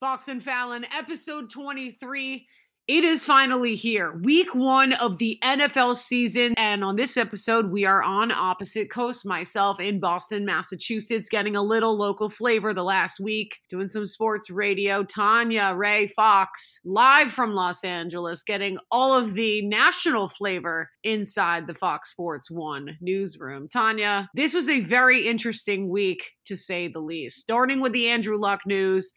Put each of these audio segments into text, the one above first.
Fox and Fallon, episode 23. It is finally here, week one of the NFL season. And on this episode, we are on opposite coast. Myself in Boston, Massachusetts, getting a little local flavor the last week, doing some sports radio. Tanya, Ray, Fox, live from Los Angeles, getting all of the national flavor inside the Fox Sports One newsroom. Tanya, this was a very interesting week to say the least. Starting with the Andrew Luck news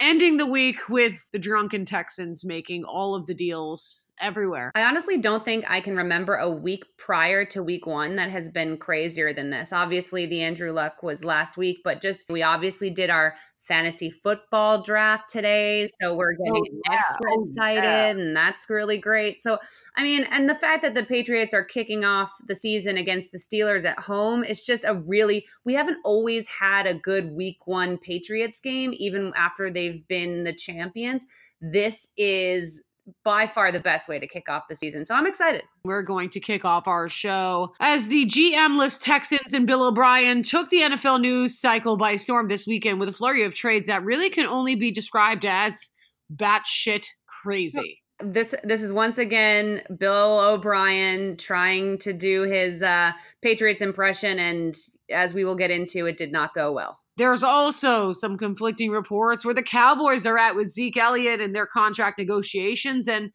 ending the week with the drunken Texans making all of the deals everywhere. I honestly don't think I can remember a week prior to week one that has been crazier than this. Obviously, the Andrew Luck was last week, but just we obviously did our fantasy football draft today. So we're oh, getting oh, yeah. extra oh, excited, yeah. and that's really great. So, I mean, and the fact that the Patriots are kicking off the season against the Steelers at home is just a really, we haven't always had a good week one Patriots game, even after they've been the champions. This is by far the best way to kick off the season. So I'm excited. We're going to kick off our show as the GM-less Texans and Bill O'Brien took the NFL news cycle by storm this weekend with a flurry of trades that really can only be described as batshit crazy. This this is once again Bill O'Brien trying to do his uh, Patriots impression, and as we will get into, it did not go well. There's also some conflicting reports where the Cowboys are at with Zeke Elliott and their contract negotiations. And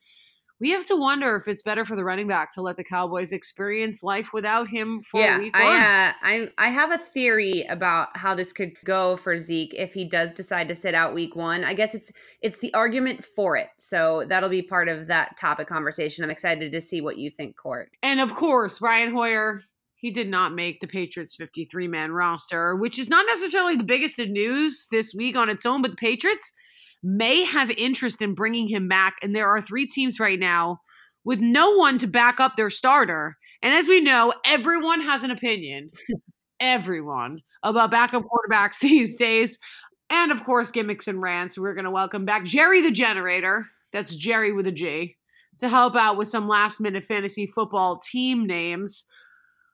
we have to wonder if it's better for the running back to let the Cowboys experience life without him for yeah, week one. I, uh, I, I have a theory about how this could go for Zeke if he does decide to sit out week one. I guess it's it's the argument for it. So that'll be part of that topic conversation. I'm excited to see what you think, Court. And of course, Brian Hoyer he did not make the Patriots 53 man roster, which is not necessarily the biggest of news this week on its own, but the Patriots may have interest in bringing him back. And there are three teams right now with no one to back up their starter. And as we know, everyone has an opinion, everyone, about backup quarterbacks these days. And of course, gimmicks and rants. We're going to welcome back Jerry the Generator. That's Jerry with a G to help out with some last minute fantasy football team names.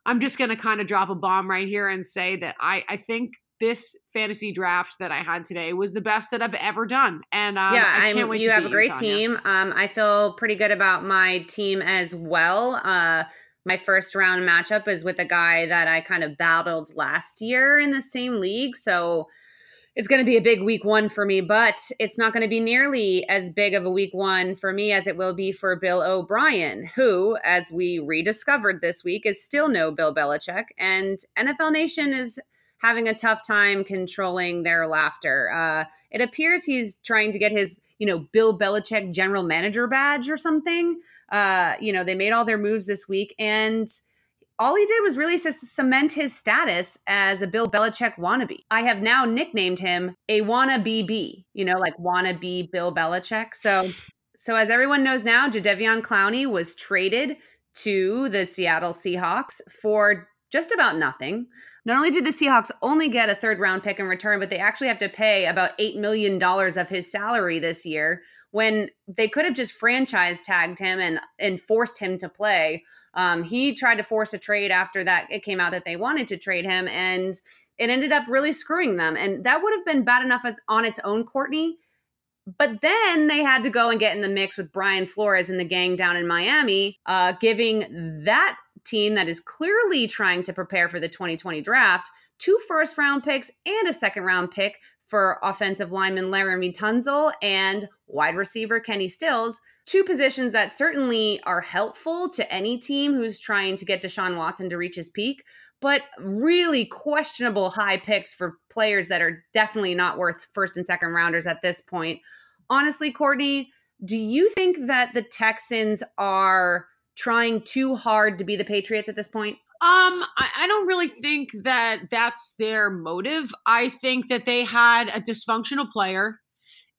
I'm just going to kind of drop a bomb right here and say that I, I think this fantasy draft that I had today was the best that I've ever done. And um, yeah, I can't wait you have a great team. Um, I feel pretty good about my team as well. Uh, my first round matchup is with a guy that I kind of battled last year in the same league. So it's going to be a big week one for me, but it's not going to be nearly as big of a week one for me as it will be for Bill O'Brien, who, as we rediscovered this week, is still no Bill Belichick. And NFL Nation is having a tough time controlling their laughter. Uh, it appears he's trying to get his, you know, Bill Belichick general manager badge or something. Uh, you know, they made all their moves this week and all he did was really cement his status as a Bill Belichick wannabe. I have now nicknamed him a wannabe B, you know, like wannabe Bill Belichick. So, so as everyone knows now, Jadeveon Clowney was traded to the Seattle Seahawks for just about nothing. Not only did the Seahawks only get a third round pick in return, but they actually have to pay about $8 million of his salary this year when they could have just franchise tagged him and, and forced him to play um, he tried to force a trade after that it came out that they wanted to trade him, and it ended up really screwing them. And that would have been bad enough on its own, Courtney. But then they had to go and get in the mix with Brian Flores and the gang down in Miami, uh, giving that team that is clearly trying to prepare for the 2020 draft two first round picks and a second round pick for offensive lineman Laremy Tunsil and wide receiver Kenny Stills, two positions that certainly are helpful to any team who's trying to get Deshaun Watson to reach his peak, but really questionable high picks for players that are definitely not worth first and second rounders at this point. Honestly, Courtney, do you think that the Texans are trying too hard to be the Patriots at this point? Um, I, I, don't really think that that's their motive. I think that they had a dysfunctional player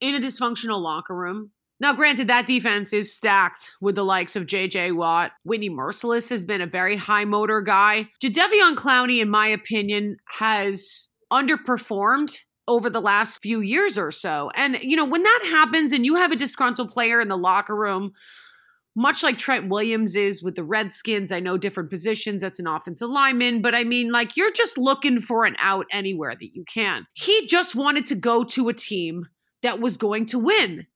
in a dysfunctional locker room. Now, granted, that defense is stacked with the likes of J.J. Watt. Whitney Mercilus has been a very high motor guy. Jadeveon Clowney, in my opinion, has underperformed over the last few years or so. And, you know, when that happens and you have a disgruntled player in the locker room much like Trent Williams is with the Redskins. I know different positions, that's an offensive lineman, but I mean, like, you're just looking for an out anywhere that you can. He just wanted to go to a team that was going to win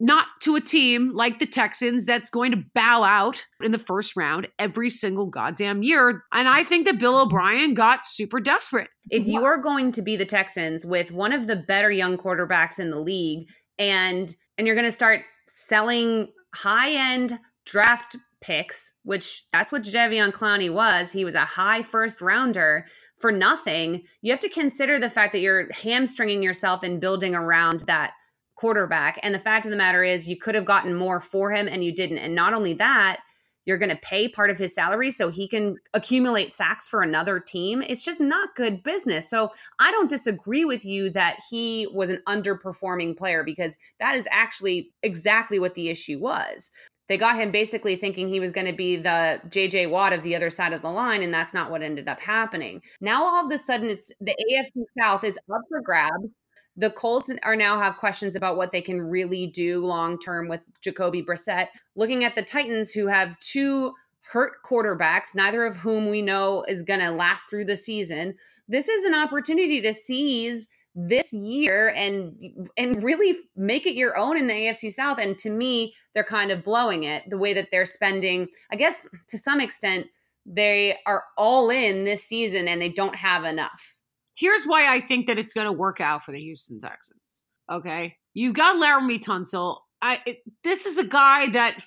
not to a team like the Texans that's going to bow out in the first round every single goddamn year. And I think that Bill O'Brien got super desperate. If you are going to be the Texans with one of the better young quarterbacks in the league and and you're going to start selling high-end draft picks, which that's what Jadeveon Clowney was. He was a high first rounder for nothing. You have to consider the fact that you're hamstringing yourself in building around that quarterback. And the fact of the matter is, you could have gotten more for him and you didn't. And not only that, you're going to pay part of his salary so he can accumulate sacks for another team. It's just not good business. So I don't disagree with you that he was an underperforming player because that is actually exactly what the issue was. They got him basically thinking he was going to be the JJ Watt of the other side of the line, and that's not what ended up happening. Now all of a sudden, it's the AFC South is up for grabs the Colts are now have questions about what they can really do long term with Jacoby Brissett. Looking at the Titans, who have two hurt quarterbacks, neither of whom we know is going to last through the season. This is an opportunity to seize this year and and really make it your own in the AFC South and to me they're kind of blowing it the way that they're spending I guess to some extent they are all in this season and they don't have enough Here's why I think that it's going to work out for the Houston Texans. Okay. You got Laremy Tunsil. I, it, this is a guy that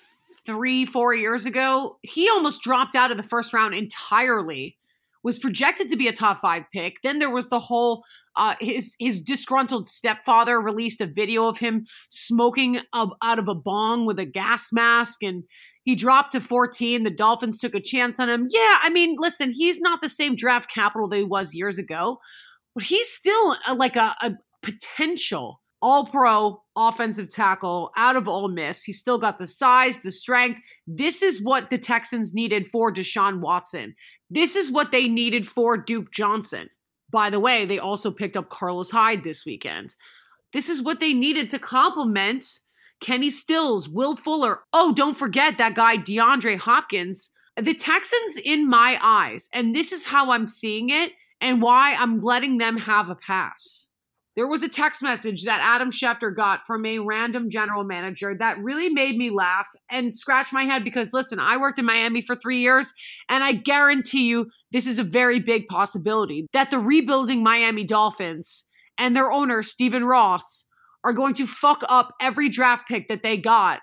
three, four years ago, he almost dropped out of the first round entirely, was projected to be a top five pick. Then there was the whole uh, his his disgruntled stepfather released a video of him smoking a, out of a bong with a gas mask and he dropped to 14 the dolphins took a chance on him yeah i mean listen he's not the same draft capital that he was years ago but he's still a, like a, a potential all pro offensive tackle out of Ole Miss. He's still got the size, the strength. This is what the Texans needed for Deshaun Watson. This is what they needed for Duke Johnson. By the way, they also picked up Carlos Hyde this weekend. This is what they needed to complement Kenny Stills, Will Fuller. Oh, don't forget that guy, DeAndre Hopkins. The Texans, in my eyes, and this is how I'm seeing it and why I'm letting them have a pass. There was a text message that Adam Schefter got from a random general manager that really made me laugh and scratch my head because, listen, I worked in Miami for three years, and I guarantee you this is a very big possibility that the rebuilding Miami Dolphins and their owner, Stephen Ross, are going to fuck up every draft pick that they got.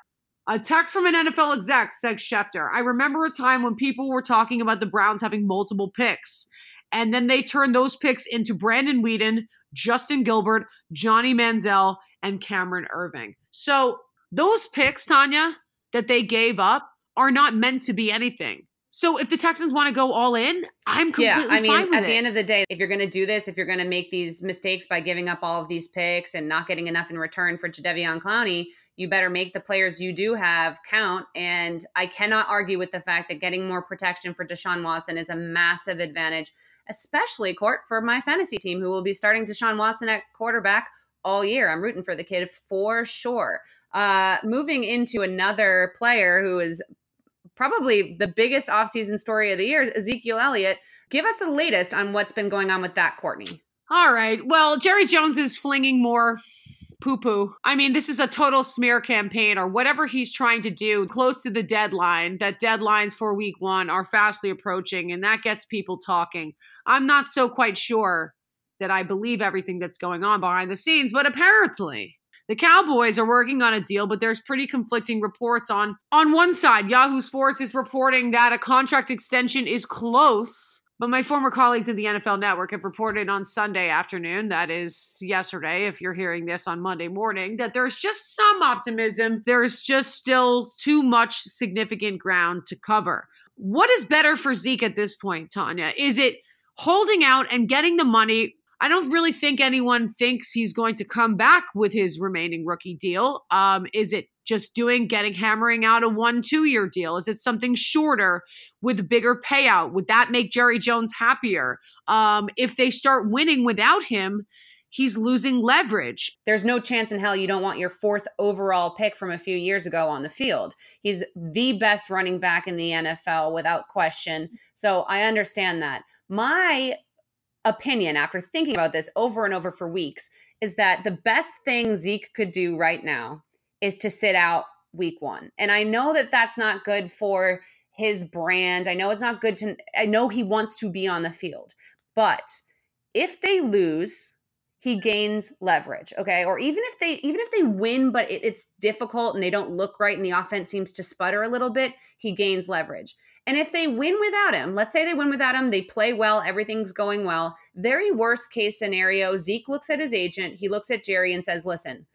A text from an NFL exec said Schefter. I remember a time when people were talking about the Browns having multiple picks. And then they turned those picks into Brandon Weeden, Justin Gilbert, Johnny Manziel, and Cameron Irving. So those picks, Tanya, that they gave up are not meant to be anything. So if the Texans want to go all in, I'm completely yeah. I mean, at it. the end of the day, if you're going to do this, if you're going to make these mistakes by giving up all of these picks and not getting enough in return for Jadeveon Clowney, you better make the players you do have count. And I cannot argue with the fact that getting more protection for Deshaun Watson is a massive advantage especially court for my fantasy team who will be starting Deshaun Watson at quarterback all year. I'm rooting for the kid for sure. Uh, moving into another player who is probably the biggest offseason story of the year, Ezekiel Elliott. Give us the latest on what's been going on with that, Courtney. All right. Well, Jerry Jones is flinging more poo poo. I mean, this is a total smear campaign or whatever he's trying to do close to the deadline. That deadlines for week one are fastly approaching, and that gets people talking. I'm not so quite sure that I believe everything that's going on behind the scenes, but apparently the Cowboys are working on a deal, but there's pretty conflicting reports on on one side. Yahoo Sports is reporting that a contract extension is close, but my former colleagues at the NFL Network have reported on Sunday afternoon, that is yesterday, if you're hearing this on Monday morning, that there's just some optimism. There's just still too much significant ground to cover. What is better for Zeke at this point, Tanya? Is it holding out and getting the money. I don't really think anyone thinks he's going to come back with his remaining rookie deal. Um, is it just doing getting hammering out a one two year deal? Is it something shorter with bigger payout? Would that make Jerry Jones happier? Um, if they start winning without him, he's losing leverage. There's no chance in hell you don't want your fourth overall pick from a few years ago on the field. He's the best running back in the NFL without question. So I understand that. My opinion after thinking about this over and over for weeks is that the best thing Zeke could do right now is to sit out week one. And I know that that's not good for his brand. I know it's not good to, I know he wants to be on the field. But if they lose, he gains leverage okay or even if they even if they win but it, it's difficult and they don't look right and the offense seems to sputter a little bit he gains leverage and if they win without him let's say they win without him they play well everything's going well very worst case scenario zeke looks at his agent he looks at jerry and says listen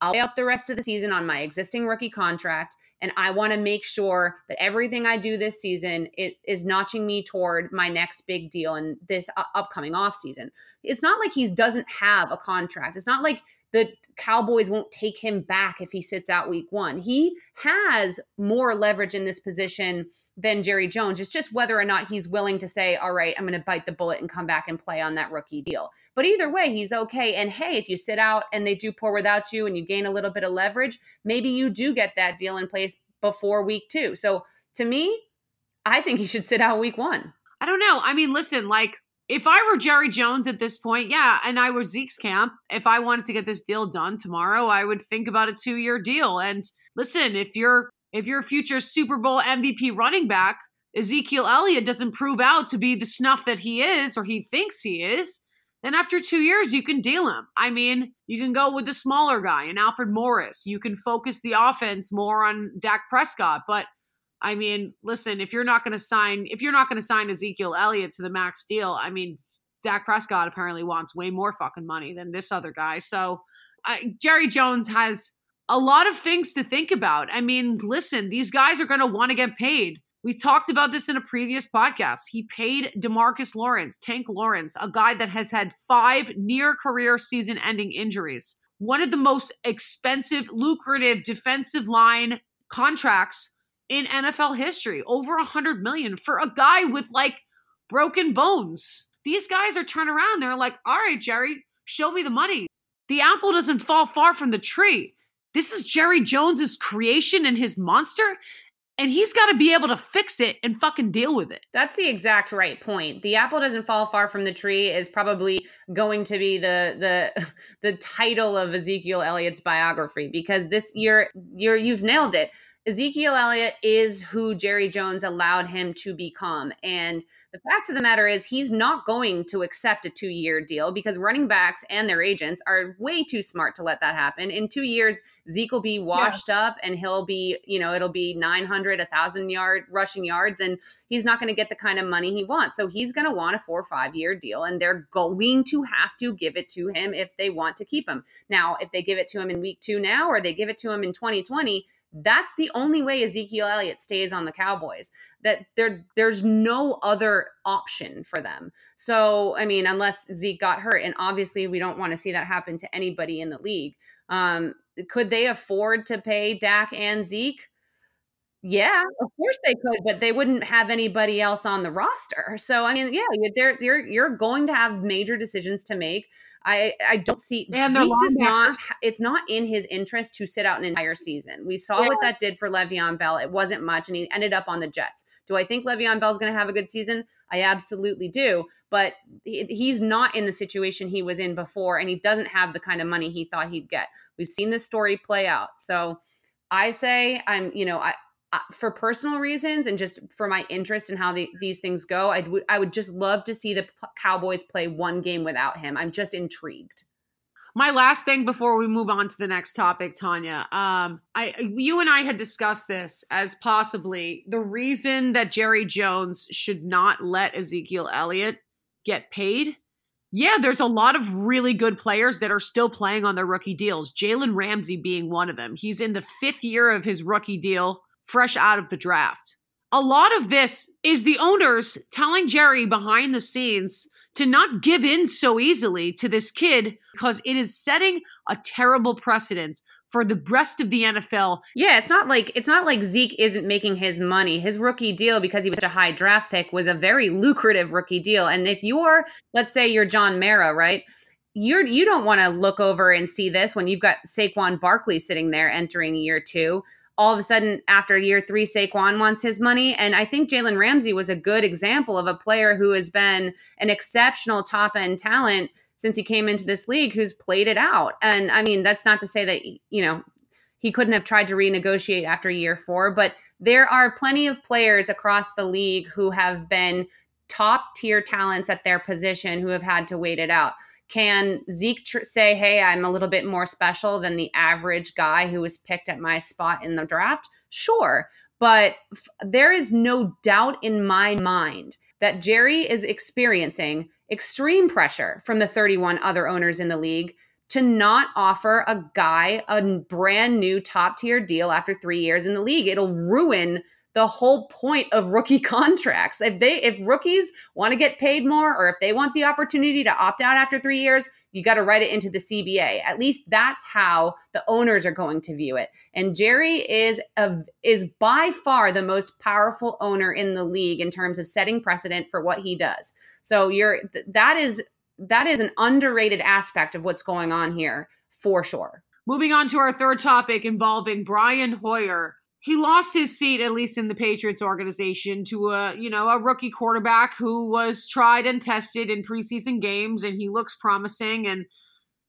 i'll play out the rest of the season on my existing rookie contract and I want to make sure that everything I do this season it is notching me toward my next big deal in this upcoming off season. It's not like he doesn't have a contract. It's not like the Cowboys won't take him back if he sits out week one. He has more leverage in this position than Jerry Jones. It's just whether or not he's willing to say, all right, I'm going to bite the bullet and come back and play on that rookie deal. But either way, he's okay. And hey, if you sit out and they do poor without you and you gain a little bit of leverage, maybe you do get that deal in place before week two. So to me, I think he should sit out week one. I don't know. I mean, listen, like if I were Jerry Jones at this point, yeah, and I were Zeke's camp, if I wanted to get this deal done tomorrow, I would think about a two year deal. And listen, if you're if your future Super Bowl MVP running back, Ezekiel Elliott doesn't prove out to be the snuff that he is or he thinks he is, then after two years, you can deal him. I mean, you can go with the smaller guy and Alfred Morris. You can focus the offense more on Dak Prescott. But I mean, listen, if you're not going to sign, if you're not going to sign Ezekiel Elliott to the max deal, I mean, Dak Prescott apparently wants way more fucking money than this other guy. So Jerry Jones has a lot of things to think about. I mean, listen, these guys are going to want to get paid. We talked about this in a previous podcast. He paid Demarcus Lawrence, Tank Lawrence, a guy that has had five near career season ending injuries. One of the most expensive, lucrative defensive line contracts in NFL history, over a hundred million for a guy with like broken bones. These guys are turning around. They're like, all right, Jerry, show me the money. The apple doesn't fall far from the tree. This is Jerry Jones's creation and his monster and he's got to be able to fix it and fucking deal with it. That's the exact right point. The apple doesn't fall far from the tree is probably going to be the the the title of Ezekiel Elliott's biography because this year you're you've nailed it. Ezekiel Elliott is who Jerry Jones allowed him to become and the fact of the matter is, he's not going to accept a two year deal because running backs and their agents are way too smart to let that happen. In two years, Zeke will be washed yeah. up and he'll be, you know, it'll be 900, 1,000 yard rushing yards, and he's not going to get the kind of money he wants. So he's going to want a four or five year deal, and they're going to have to give it to him if they want to keep him. Now, if they give it to him in week two now or they give it to him in 2020, that's the only way Ezekiel Elliott stays on the Cowboys. That there there's no other option for them. So, I mean, unless Zeke got hurt and obviously we don't want to see that happen to anybody in the league. Um could they afford to pay Dak and Zeke? Yeah, of course they could, but they wouldn't have anybody else on the roster. So I mean, yeah, they're, they're you're going to have major decisions to make. I I don't see and Zeke does not it's not in his interest to sit out an entire season. We saw yeah. what that did for Le'Veon Bell. It wasn't much and he ended up on the Jets. Do I think Le'Veon Bell's going to have a good season? I absolutely do, but he, he's not in the situation he was in before and he doesn't have the kind of money he thought he'd get. We've seen this story play out. So I say I'm, you know, I for personal reasons and just for my interest in how the, these things go, I'd, I would just love to see the Cowboys play one game without him. I'm just intrigued. My last thing before we move on to the next topic, Tanya, um, I you and I had discussed this as possibly the reason that Jerry Jones should not let Ezekiel Elliott get paid. Yeah, there's a lot of really good players that are still playing on their rookie deals. Jalen Ramsey being one of them. He's in the fifth year of his rookie deal fresh out of the draft. A lot of this is the owners telling Jerry behind the scenes to not give in so easily to this kid because it is setting a terrible precedent for the rest of the NFL. Yeah, it's not like it's not like Zeke isn't making his money. His rookie deal because he was such a high draft pick was a very lucrative rookie deal. And if you're let's say you're John Mara, right? You're you don't want to look over and see this when you've got Saquon Barkley sitting there entering year 2 all of a sudden after year three, Saquon wants his money. And I think Jalen Ramsey was a good example of a player who has been an exceptional top end talent since he came into this league who's played it out. And I mean, that's not to say that, you know, he couldn't have tried to renegotiate after year four, but there are plenty of players across the league who have been top tier talents at their position who have had to wait it out. Can Zeke tr- say, hey, I'm a little bit more special than the average guy who was picked at my spot in the draft? Sure. But f- there is no doubt in my mind that Jerry is experiencing extreme pressure from the 31 other owners in the league to not offer a guy a brand new top tier deal after three years in the league. It'll ruin the whole point of rookie contracts. If they if rookies want to get paid more or if they want the opportunity to opt out after 3 years, you got to write it into the CBA. At least that's how the owners are going to view it. And Jerry is a, is by far the most powerful owner in the league in terms of setting precedent for what he does. So you're that is that is an underrated aspect of what's going on here for sure. Moving on to our third topic involving Brian Hoyer he lost his seat at least in the Patriots organization to a you know a rookie quarterback who was tried and tested in preseason games and he looks promising and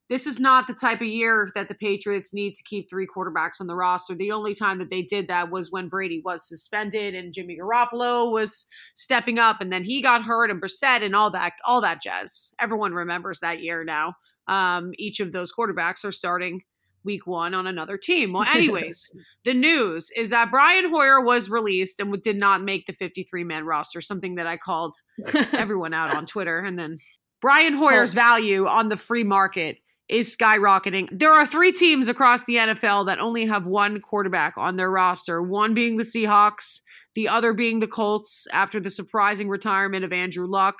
this is not the type of year that the Patriots need to keep three quarterbacks on the roster. The only time that they did that was when Brady was suspended and Jimmy Garoppolo was stepping up, and then he got hurt and Brissett and all that, all that jazz. Everyone remembers that year now. Um, each of those quarterbacks are starting week one on another team. Well, anyways, the news is that Brian Hoyer was released and did not make the 53 man roster, something that I called everyone out on Twitter. And then Brian Hoyer's value on the free market is skyrocketing. There are three teams across the NFL that only have one quarterback on their roster, one being the Seahawks, the other being the Colts after the surprising retirement of Andrew Luck,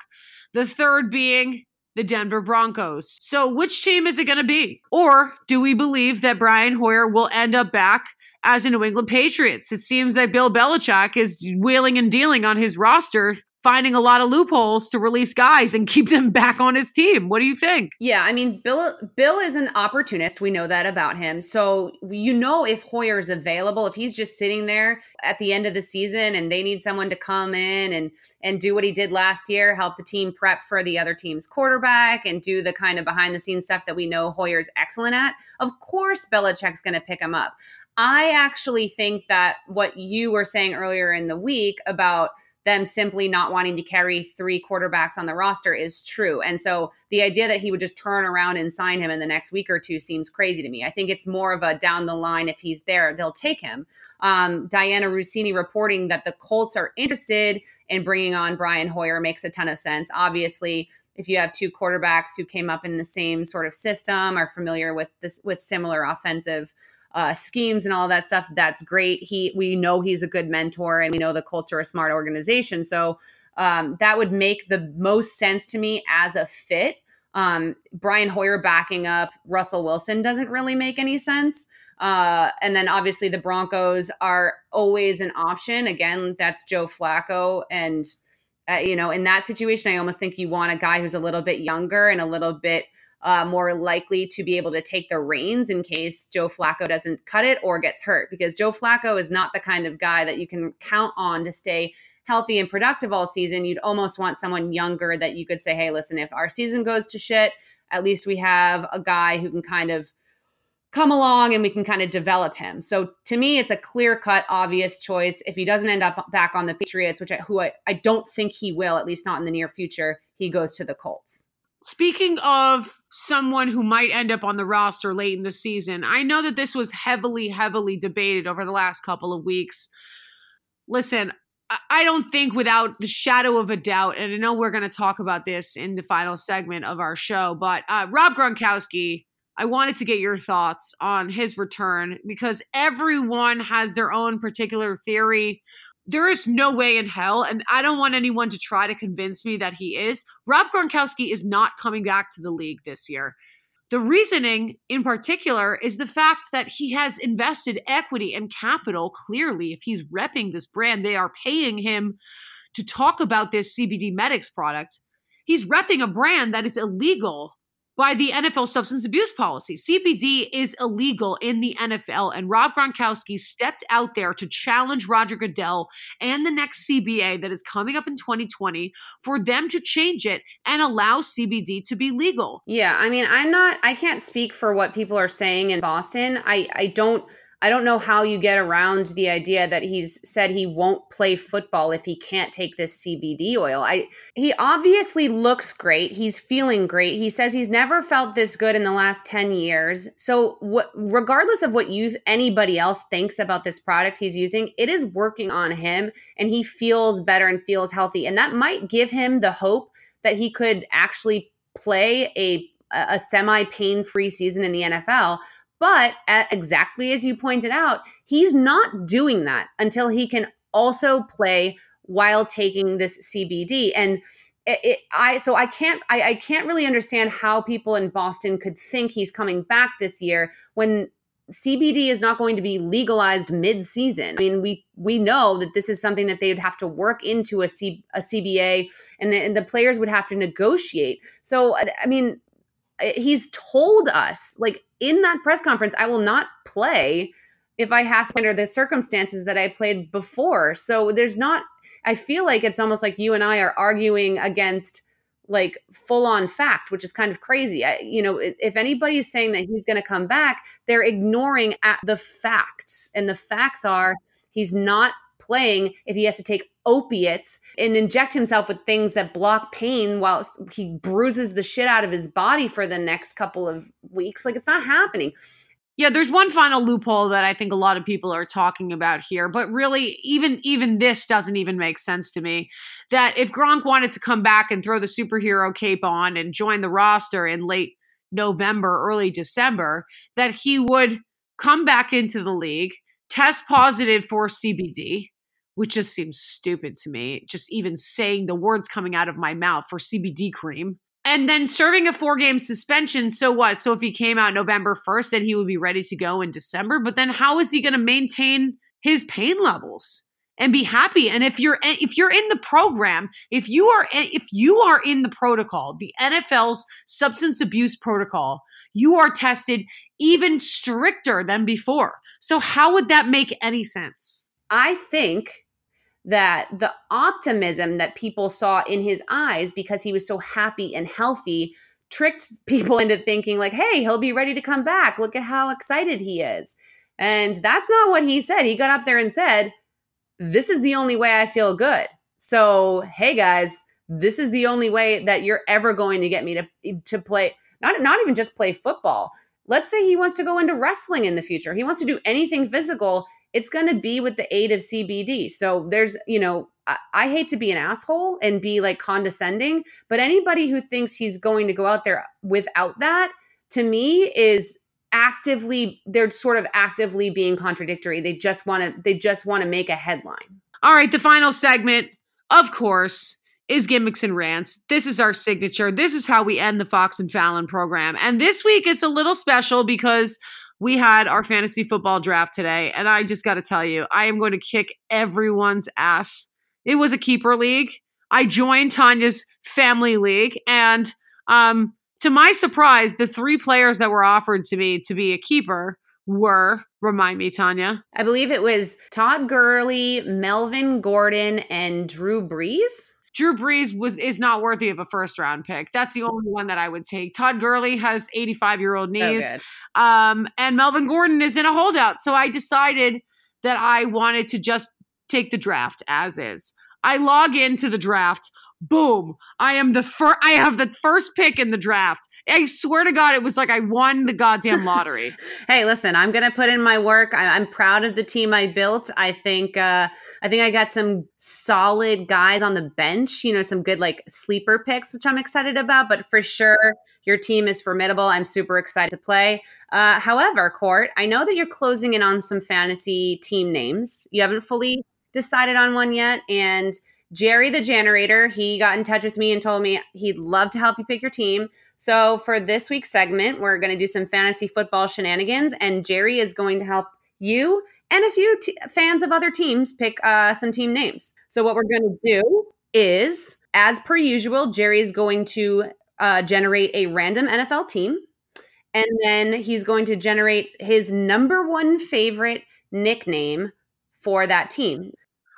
the third being the Denver Broncos. So, which team is it going to be? Or do we believe that Brian Hoyer will end up back as a New England Patriots? It seems that Bill Belichick is wheeling and dealing on his roster finding a lot of loopholes to release guys and keep them back on his team. What do you think? Yeah, I mean, Bill Bill is an opportunist. We know that about him. So you know if Hoyer's available, if he's just sitting there at the end of the season and they need someone to come in and and do what he did last year, help the team prep for the other team's quarterback and do the kind of behind the scenes stuff that we know Hoyer's excellent at. Of course, Belichick's going to pick him up. I actually think that what you were saying earlier in the week about them simply not wanting to carry three quarterbacks on the roster is true. And so the idea that he would just turn around and sign him in the next week or two seems crazy to me. I think it's more of a down the line if he's there, they'll take him. Um, Dianna Russini reporting that the Colts are interested in bringing on Brian Hoyer makes a ton of sense. Obviously, if you have two quarterbacks who came up in the same sort of system, are familiar with this with similar offensive uh, schemes and all that stuff. That's great. He, we know he's a good mentor, and we know the Colts are a smart organization. So um, that would make the most sense to me as a fit. Um, Brian Hoyer backing up Russell Wilson doesn't really make any sense. Uh, and then obviously the Broncos are always an option. Again, that's Joe Flacco. And, uh, you know, in that situation, I almost think you want a guy who's a little bit younger and a little bit uh, more likely to be able to take the reins in case Joe Flacco doesn't cut it or gets hurt. Because Joe Flacco is not the kind of guy that you can count on to stay healthy and productive all season. You'd almost want someone younger that you could say, hey, listen, if our season goes to shit, at least we have a guy who can kind of come along and we can kind of develop him. So to me, it's a clear cut, obvious choice. If he doesn't end up back on the Patriots, which I, who I, I don't think he will, at least not in the near future, he goes to the Colts. Speaking of someone who might end up on the roster late in the season, I know that this was heavily, heavily debated over the last couple of weeks. Listen, I don't think without the shadow of a doubt, and I know we're going to talk about this in the final segment of our show, but uh, Rob Gronkowski, I wanted to get your thoughts on his return because everyone has their own particular theory there is no way in hell, and I don't want anyone to try to convince me that he is. Rob Gronkowski is not coming back to the league this year. The reasoning in particular is the fact that he has invested equity and capital clearly. If he's repping this brand, they are paying him to talk about this CBD Medics product. He's repping a brand that is illegal by the NFL substance abuse policy. CBD is illegal in the NFL, and Rob Gronkowski stepped out there to challenge Roger Goodell and the next CBA that is coming up in 2020 for them to change it and allow CBD to be legal. Yeah, I mean, I'm not, I can't speak for what people are saying in Boston. I, I don't I don't know how you get around the idea that he's said he won't play football if he can't take this CBD oil. I he obviously looks great. He's feeling great. He says he's never felt this good in the last 10 years. So what regardless of what you anybody else thinks about this product he's using, it is working on him and he feels better and feels healthy. And that might give him the hope that he could actually play a a semi pain free season in the NFL. But exactly as you pointed out, he's not doing that until he can also play while taking this CBD. And it, it, I so I can't I, I can't really understand how people in Boston could think he's coming back this year when CBD is not going to be legalized mid-season. I mean, we we know that this is something that they would have to work into a C, a CBA, and the, and the players would have to negotiate. So, I mean, he's told us like in that press conference i will not play if i have to under the circumstances that i played before. So there's not i feel like it's almost like you and i are arguing against like full on fact which is kind of crazy. I, you know if anybody is saying that he's going to come back they're ignoring the facts and the facts are he's not playing if he has to take opiates and inject himself with things that block pain while he bruises the shit out of his body for the next couple of weeks. Like it's not happening. Yeah, there's one final loophole that I think a lot of people are talking about here, but really even even this doesn't even make sense to me. That if Gronk wanted to come back and throw the superhero cape on and join the roster in late November, early December, that he would come back into the league, test positive for CBD, which just seems stupid to me. Just even saying the words coming out of my mouth for CBD cream. And then serving a four game suspension. So what? So if he came out November 1st, then he would be ready to go in December. But then how is he going to maintain his pain levels? and be happy and if you're eh, if you're in the program if you are eh, if you are in the protocol the NFL's substance abuse protocol you are tested even stricter than before so how would that make any sense? I think that the optimism that people saw in his eyes because he was so happy and healthy tricked people into thinking like hey he'll be ready to come back. Look at how excited he is. And that's not what he said. He got up there and said this is the only way i feel good. So hey guys this is the only way that you're ever going to get me to to play not not even just play football let's say he wants to go into wrestling in the future he wants to do anything physical it's going to be with the aid of CBD. So there's, you know, I, I, hate to be an asshole and be like condescending, but anybody who thinks he's going to go out there without that, to me, is actively they're sort of actively being contradictory. They just want to they just want to make a headline. All right, the final segment, of course, is gimmicks and rants. This is our signature. This is how we end the Fox and Fallon program. And this week is a little special because we had our fantasy football draft today, and I just got to tell you, I am going to kick everyone's ass. It was a keeper league. I joined Tanya's family league, and um, to my surprise, the three players that were offered to me to be a keeper were remind me, Tanya. I believe it was Todd Gurley, Melvin Gordon, and Drew Brees. Drew Brees was is not worthy of a first round pick. That's the only one that I would take. Todd Gurley has 85 year old knees. So um, and Melvin Gordon is in a holdout. So I decided that I wanted to just take the draft as is. I log into the draft. Boom. I am the first I have the first pick in the draft. I swear to God, it was like I won the goddamn lottery. hey, listen, I'm gonna put in my work. I, am proud of the team I built. I think uh, I think I got some solid guys on the bench. You know, some good like sleeper picks, which I'm excited about. But for sure, your team is formidable. I'm super excited to play. Uh, however, Court, I know that you're closing in on some fantasy team names. You haven't fully decided on one yet, and Jerry the Generator, he got in touch with me and told me he'd love to help you pick your team. So for this week's segment, we're going to do some fantasy football shenanigans, and Jerry is going to help you and a few t- fans of other teams pick uh, some team names. So what we're going to do is, as per usual, Jerry is going to uh, generate a random NFL team. And then he's going to generate his number one favorite nickname for that team.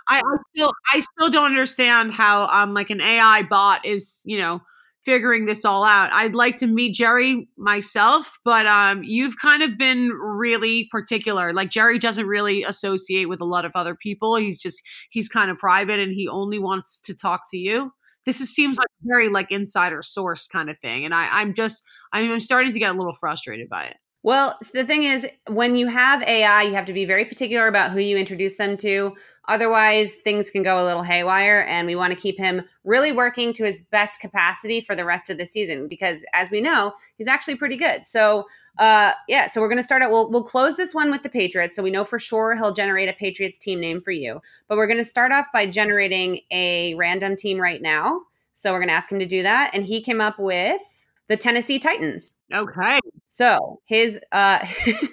I, I still I still don't understand how um like an AI bot is, you know, figuring this all out. I'd like to meet Jerry myself, but um, you've kind of been really particular. Like Jerry doesn't really associate with a lot of other people. He's just he's kind of private and he only wants to talk to you. This is, seems like very like insider source kind of thing, and I, I'm just I'm starting to get a little frustrated by it. Well, the thing is, when you have AI, you have to be very particular about who you introduce them to. Otherwise, things can go a little haywire, and we want to keep him really working to his best capacity for the rest of the season because, as we know, he's actually pretty good. So, uh, yeah, so we're going to start out. We'll we'll close this one with the Patriots, so we know for sure he'll generate a Patriots team name for you. But we're going to start off by generating a random team right now. So we're going to ask him to do that, and he came up with the Tennessee Titans. Okay. So his uh,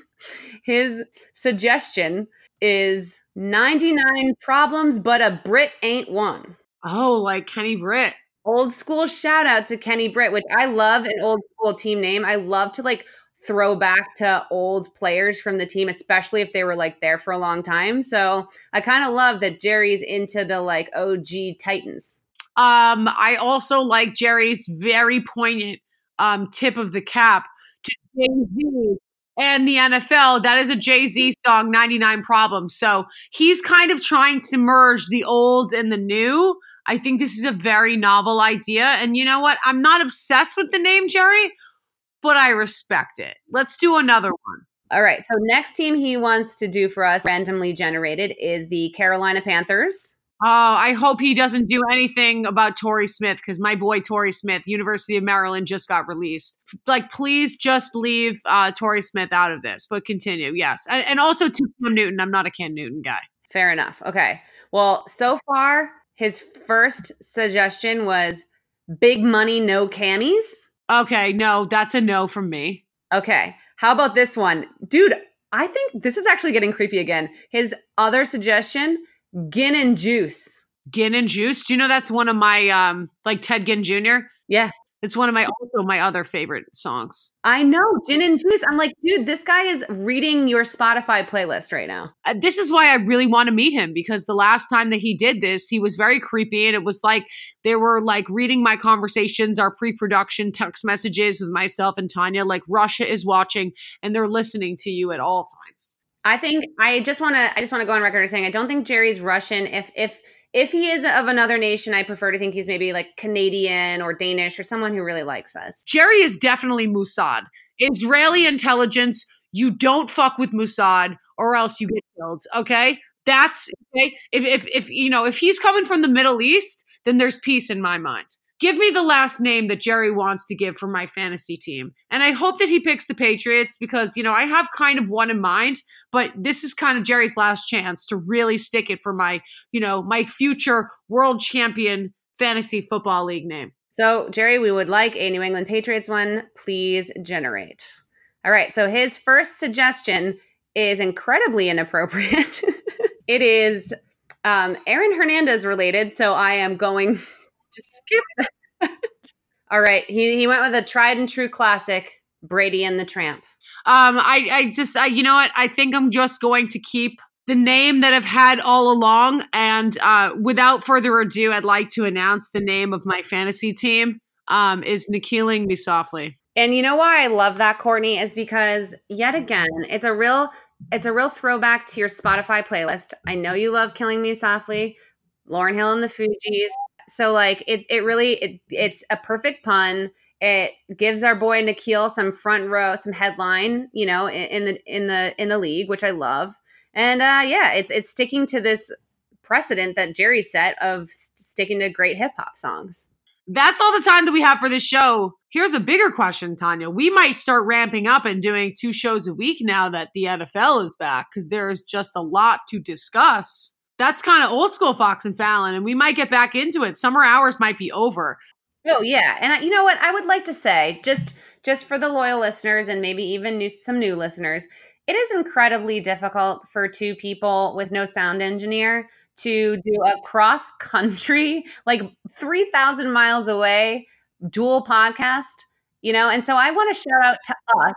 his suggestion is 99 problems, but a Brit ain't one. Oh, like Kenny Britt. Old school shout out to Kenny Britt, which I love an old school team name. I love to like throw back to old players from the team, especially if they were like there for a long time. So I kind of love that Jerry's into the like OG Titans. Um, I also like Jerry's very poignant um, tip of the cap to Jay Z and the NFL. That is a Jay Z song, 99 Problems. So he's kind of trying to merge the old and the new. I think this is a very novel idea. And you know what? I'm not obsessed with the name Jerry, but I respect it. Let's do another one. All right. So, next team he wants to do for us, randomly generated, is the Carolina Panthers. Oh, I hope he doesn't do anything about Torrey Smith because my boy Torrey Smith, University of Maryland, just got released. Like, please just leave uh, Torrey Smith out of this, but continue. Yes. And, and also to Cam Newton. I'm not a Cam Newton guy. Fair enough. Okay. Well, so far, his first suggestion was big money, no camis. Okay. No, that's a no from me. Okay. How about this one? Dude, I think this is actually getting creepy again. His other suggestion Gin and Juice. Gin and Juice. Do you know that's one of my um like Ted Ginn Jr. Yeah. It's one of my also my other favorite songs. I know Gin and Juice. I'm like, dude, this guy is reading your Spotify playlist right now. Uh, this is why I really want to meet him because the last time that he did this, he was very creepy and it was like they were like reading my conversations, our pre-production text messages with myself and Tanya. Like Russia is watching and they're listening to you at all times. I think I just want to I just want to go on record as saying I don't think Jerry's Russian. If if if he is of another nation, I prefer to think he's maybe like Canadian or Danish or someone who really likes us. Jerry is definitely Mossad. Israeli intelligence, you don't fuck with Mossad or else you get killed, okay? That's okay. If if if you know, if he's coming from the Middle East, then there's peace in my mind give me the last name that Jerry wants to give for my fantasy team. And I hope that he picks the Patriots because, you know, I have kind of one in mind, but this is kind of Jerry's last chance to really stick it for my, you know, my future world champion fantasy football league name. So, Jerry, we would like a New England Patriots one. Please generate. All right. So, his first suggestion is incredibly inappropriate. it is um, Aaron Hernandez related. So, I am going just skip that. All right. He he went with a tried and true classic, Brady and the Tramp. Um, I I just I you know what I think I'm just going to keep the name that I've had all along, and uh, without further ado, I'd like to announce the name of my fantasy team. Um, is Killing Me Softly. And you know why I love that, Courtney, is because yet again, it's a real it's a real throwback to your Spotify playlist. I know you love Killing Me Softly, Lauryn Hill and the Fugees, so like it it really it, it's a perfect pun. It gives our boy Nikhil some front row, some headline, you know, in, in the in the in the league, which I love. And uh, yeah, it's it's sticking to this precedent that Jerry set of sticking to great hip hop songs. That's all the time that we have for this show. Here's a bigger question, Tanya. We might start ramping up and doing two shows a week now that the NFL is back because there is just a lot to discuss that's kind of old school Fox and Fallon, and we might get back into it. Summer hours might be over. Oh yeah, and I, you know what? I would like to say just just for the loyal listeners and maybe even new, some new listeners, it is incredibly difficult for two people with no sound engineer to do a cross country, like three thousand miles away dual podcast, you know? And so I want to shout out to us.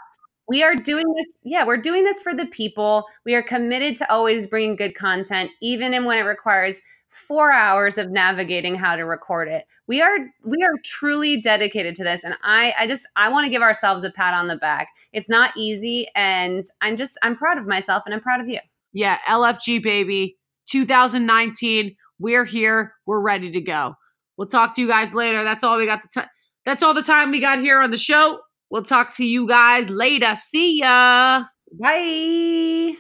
We are doing this, yeah, we're doing this for the people. We are committed to always bringing good content, even in when it requires four hours of navigating how to record it. We are we are truly dedicated to this, and I I just I want to give ourselves a pat on the back. It's not easy, and I'm just I'm proud of myself, and I'm proud of you. Yeah, LFG baby, 2019. We're here. We're ready to go. We'll talk to you guys later. That's all we got. The t- that's all the time we got here on the show. We'll talk to you guys later. See ya. Bye.